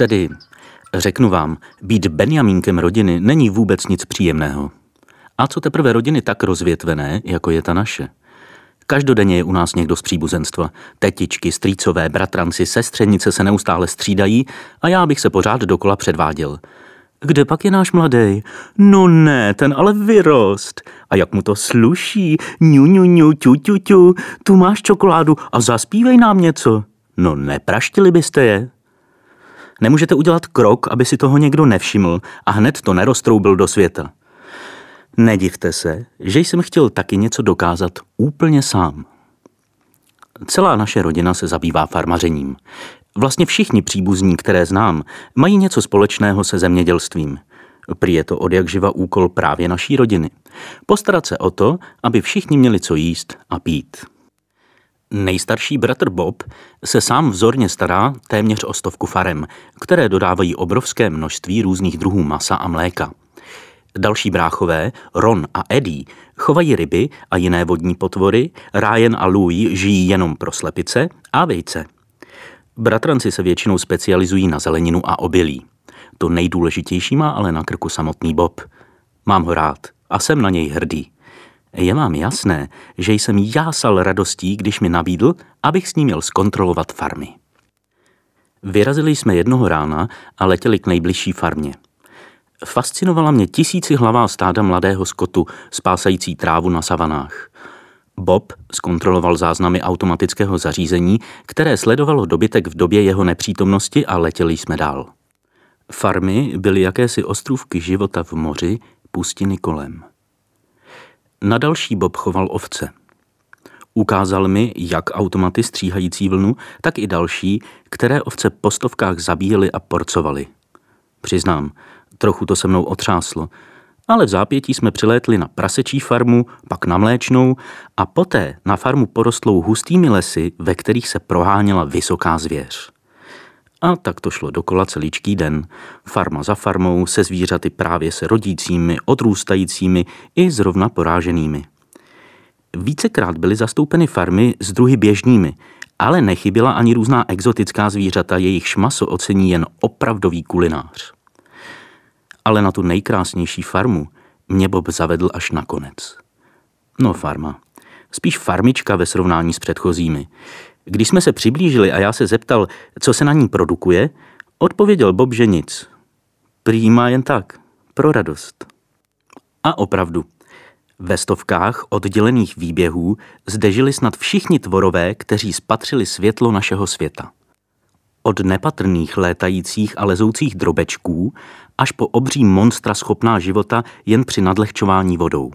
Tedy, řeknu vám, být Benjamínkem rodiny není vůbec nic příjemného. A co teprve rodiny tak rozvětvené, jako je ta naše. Každodenně je u nás někdo z příbuzenstva. Tetičky, strýcové, bratranci, sestřenice se neustále střídají a já bych se pořád dokola předváděl. Kde pak je náš mladý? No ne, ten ale vyrost. A jak mu to sluší? Ňu, ňu, ňu, ťu, ťu, ťu. Tu máš čokoládu a zaspívej nám něco. No nepraštili byste je? Nemůžete udělat krok, aby si toho někdo nevšiml a hned to neroztroubil do světa. Nedivte se, že jsem chtěl taky něco dokázat úplně sám. Celá naše rodina se zabývá farmařením. Vlastně všichni příbuzní, které znám, mají něco společného se zemědělstvím. Prý je to od jak živa úkol právě naší rodiny. Postarat se o to, aby všichni měli co jíst a pít. Nejstarší bratr Bob se sám vzorně stará téměř o stovku farem, které dodávají obrovské množství různých druhů masa a mléka. Další bráchové, Ron a Eddie, chovají ryby a jiné vodní potvory, Ryan a Louis žijí jenom pro slepice a vejce. Bratranci se většinou specializují na zeleninu a obilí. To nejdůležitější má ale na krku samotný Bob. Mám ho rád a jsem na něj hrdý. Je vám jasné, že jsem jásal radostí, když mi nabídl, abych s ním měl zkontrolovat farmy. Vyrazili jsme jednoho rána a letěli k nejbližší farmě. Fascinovala mě tisíci hlavá stáda mladého skotu, spásající trávu na savanách. Bob zkontroloval záznamy automatického zařízení, které sledovalo dobytek v době jeho nepřítomnosti a letěli jsme dál. Farmy byly jakési ostrůvky života v moři, pustiny kolem. Na další Bob choval ovce. Ukázal mi, jak automaty stříhající vlnu, tak i další, které ovce po stovkách zabíjely a porcovali. Přiznám, trochu to se mnou otřáslo, ale v zápětí jsme přilétli na prasečí farmu, pak na mléčnou a poté na farmu porostlou hustými lesy, ve kterých se proháněla vysoká zvěř. A tak to šlo dokola celíčký den. Farma za farmou, se zvířaty právě se rodícími, odrůstajícími i zrovna poráženými. Vícekrát byly zastoupeny farmy s druhy běžnými, ale nechyběla ani různá exotická zvířata, jejichž maso ocení jen opravdový kulinář. Ale na tu nejkrásnější farmu mě Bob zavedl až nakonec. No farma. Spíš farmička ve srovnání s předchozími. Když jsme se přiblížili a já se zeptal, co se na ní produkuje, odpověděl Bob, že nic. Prý má jen tak, pro radost. A opravdu, ve stovkách oddělených výběhů zde žili snad všichni tvorové, kteří spatřili světlo našeho světa. Od nepatrných létajících a lezoucích drobečků až po obří monstra schopná života jen při nadlehčování vodou.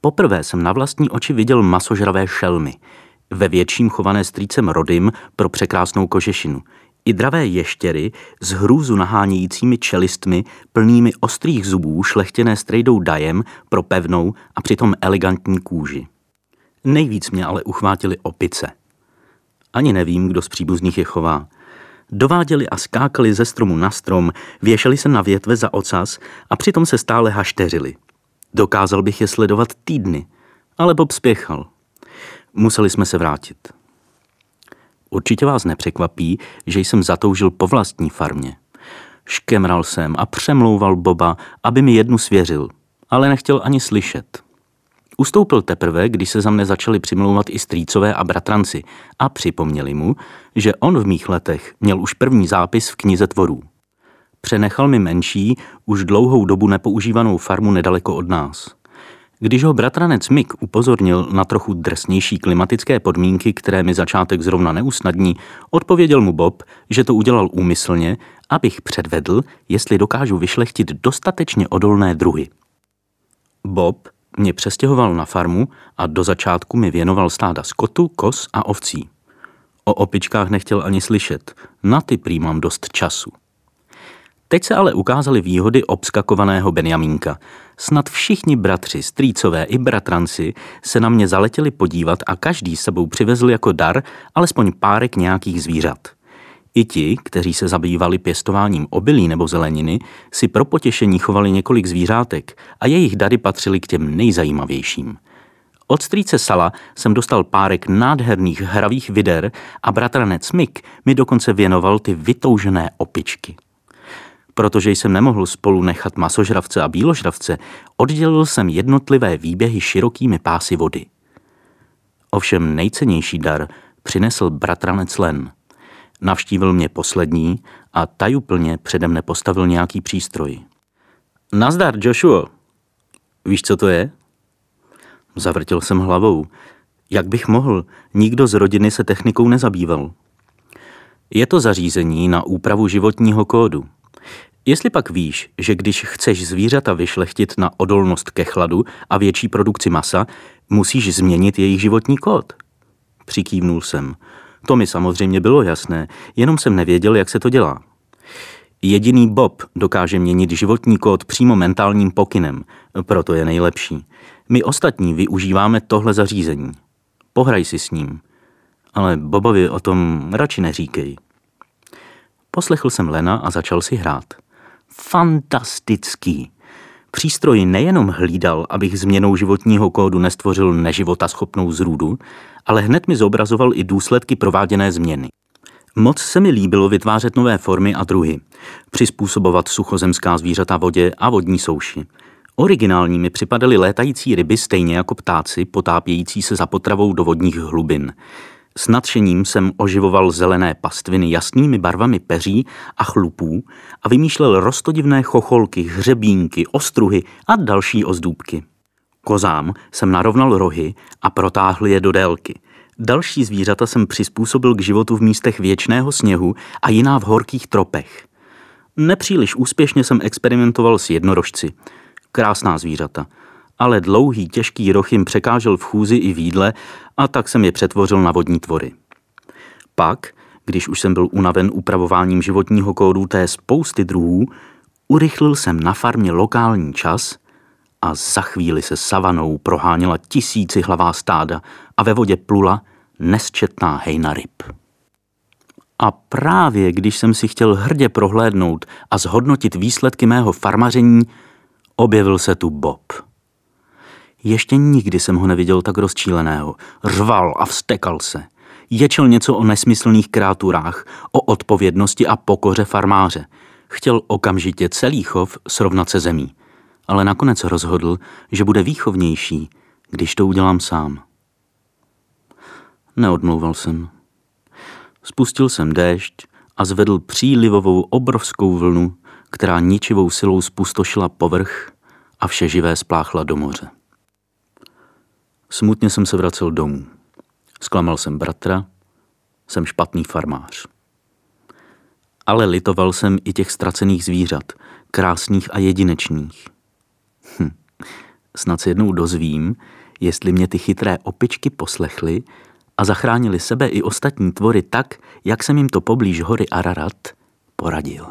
Poprvé jsem na vlastní oči viděl masožravé šelmy – ve větším chované strýcem Rodym pro překrásnou kožešinu. I dravé ještěry s hrůzu nahánějícími čelistmi, plnými ostrých zubů, šlechtěné strejdou dajem pro pevnou a přitom elegantní kůži. Nejvíc mě ale uchvátili opice. Ani nevím, kdo z příbuzných je chová. Dováděli a skákali ze stromu na strom, věšeli se na větve za ocas a přitom se stále hašteřili. Dokázal bych je sledovat týdny, ale Bob spěchal. Museli jsme se vrátit. Určitě vás nepřekvapí, že jsem zatoužil po vlastní farmě. Škemral jsem a přemlouval Boba, aby mi jednu svěřil, ale nechtěl ani slyšet. Ustoupil teprve, když se za mne začali přimlouvat i strýcové a bratranci a připomněli mu, že on v mých letech měl už první zápis v knize tvorů. Přenechal mi menší, už dlouhou dobu nepoužívanou farmu nedaleko od nás. Když ho bratranec Mick upozornil na trochu drsnější klimatické podmínky, které mi začátek zrovna neusnadní, odpověděl mu Bob, že to udělal úmyslně, abych předvedl, jestli dokážu vyšlechtit dostatečně odolné druhy. Bob mě přestěhoval na farmu a do začátku mi věnoval stáda skotu, kos a ovcí. O opičkách nechtěl ani slyšet, na ty prý mám dost času. Teď se ale ukázaly výhody obskakovaného Benjamínka. Snad všichni bratři, strýcové i bratranci se na mě zaletěli podívat a každý sebou přivezl jako dar alespoň párek nějakých zvířat. I ti, kteří se zabývali pěstováním obilí nebo zeleniny, si pro potěšení chovali několik zvířátek a jejich dary patřily k těm nejzajímavějším. Od strýce Sala jsem dostal párek nádherných hravých vider a bratranec Mick mi dokonce věnoval ty vytoužené opičky. Protože jsem nemohl spolu nechat masožravce a bíložravce, oddělil jsem jednotlivé výběhy širokými pásy vody. Ovšem nejcennější dar přinesl bratranec Len. Navštívil mě poslední a tajuplně přede mne postavil nějaký přístroj. Nazdar, Joshua. Víš, co to je? Zavrtil jsem hlavou. Jak bych mohl? Nikdo z rodiny se technikou nezabýval. Je to zařízení na úpravu životního kódu. Jestli pak víš, že když chceš zvířata vyšlechtit na odolnost ke chladu a větší produkci masa, musíš změnit jejich životní kód. Přikývnul jsem. To mi samozřejmě bylo jasné, jenom jsem nevěděl, jak se to dělá. Jediný Bob dokáže měnit životní kód přímo mentálním pokynem, proto je nejlepší. My ostatní využíváme tohle zařízení. Pohraj si s ním. Ale Bobovi o tom radši neříkej. Poslechl jsem Lena a začal si hrát. Fantastický. Přístroj nejenom hlídal, abych změnou životního kódu nestvořil neživota schopnou zrůdu, ale hned mi zobrazoval i důsledky prováděné změny. Moc se mi líbilo vytvářet nové formy a druhy, přizpůsobovat suchozemská zvířata vodě a vodní souši. Originálními připadaly létající ryby stejně jako ptáci, potápějící se za potravou do vodních hlubin. S nadšením jsem oživoval zelené pastviny jasnými barvami peří a chlupů a vymýšlel rostodivné chocholky, hřebínky, ostruhy a další ozdůbky. Kozám jsem narovnal rohy a protáhl je do délky. Další zvířata jsem přizpůsobil k životu v místech věčného sněhu a jiná v horkých tropech. Nepříliš úspěšně jsem experimentoval s jednorožci. Krásná zvířata. Ale dlouhý, těžký roh jim překážel v chůzi i v jídle a tak jsem je přetvořil na vodní tvory. Pak, když už jsem byl unaven upravováním životního kódu té spousty druhů, urychlil jsem na farmě lokální čas a za chvíli se savanou proháněla tisíci hlavá stáda a ve vodě plula nesčetná hejna ryb. A právě když jsem si chtěl hrdě prohlédnout a zhodnotit výsledky mého farmaření, objevil se tu Bob. Ještě nikdy jsem ho neviděl tak rozčíleného. Řval a vstekal se. Ječel něco o nesmyslných kráturách, o odpovědnosti a pokoře farmáře. Chtěl okamžitě celý chov srovnat se zemí. Ale nakonec rozhodl, že bude výchovnější, když to udělám sám. Neodmlouval jsem. Spustil jsem déšť a zvedl přílivovou obrovskou vlnu, která ničivou silou spustošila povrch a vše živé spláchla do moře. Smutně jsem se vracel domů. Zklamal jsem bratra, jsem špatný farmář. Ale litoval jsem i těch ztracených zvířat, krásných a jedinečných. Hm. Snad se jednou dozvím, jestli mě ty chytré opičky poslechly a zachránili sebe i ostatní tvory tak, jak jsem jim to poblíž hory Ararat poradil.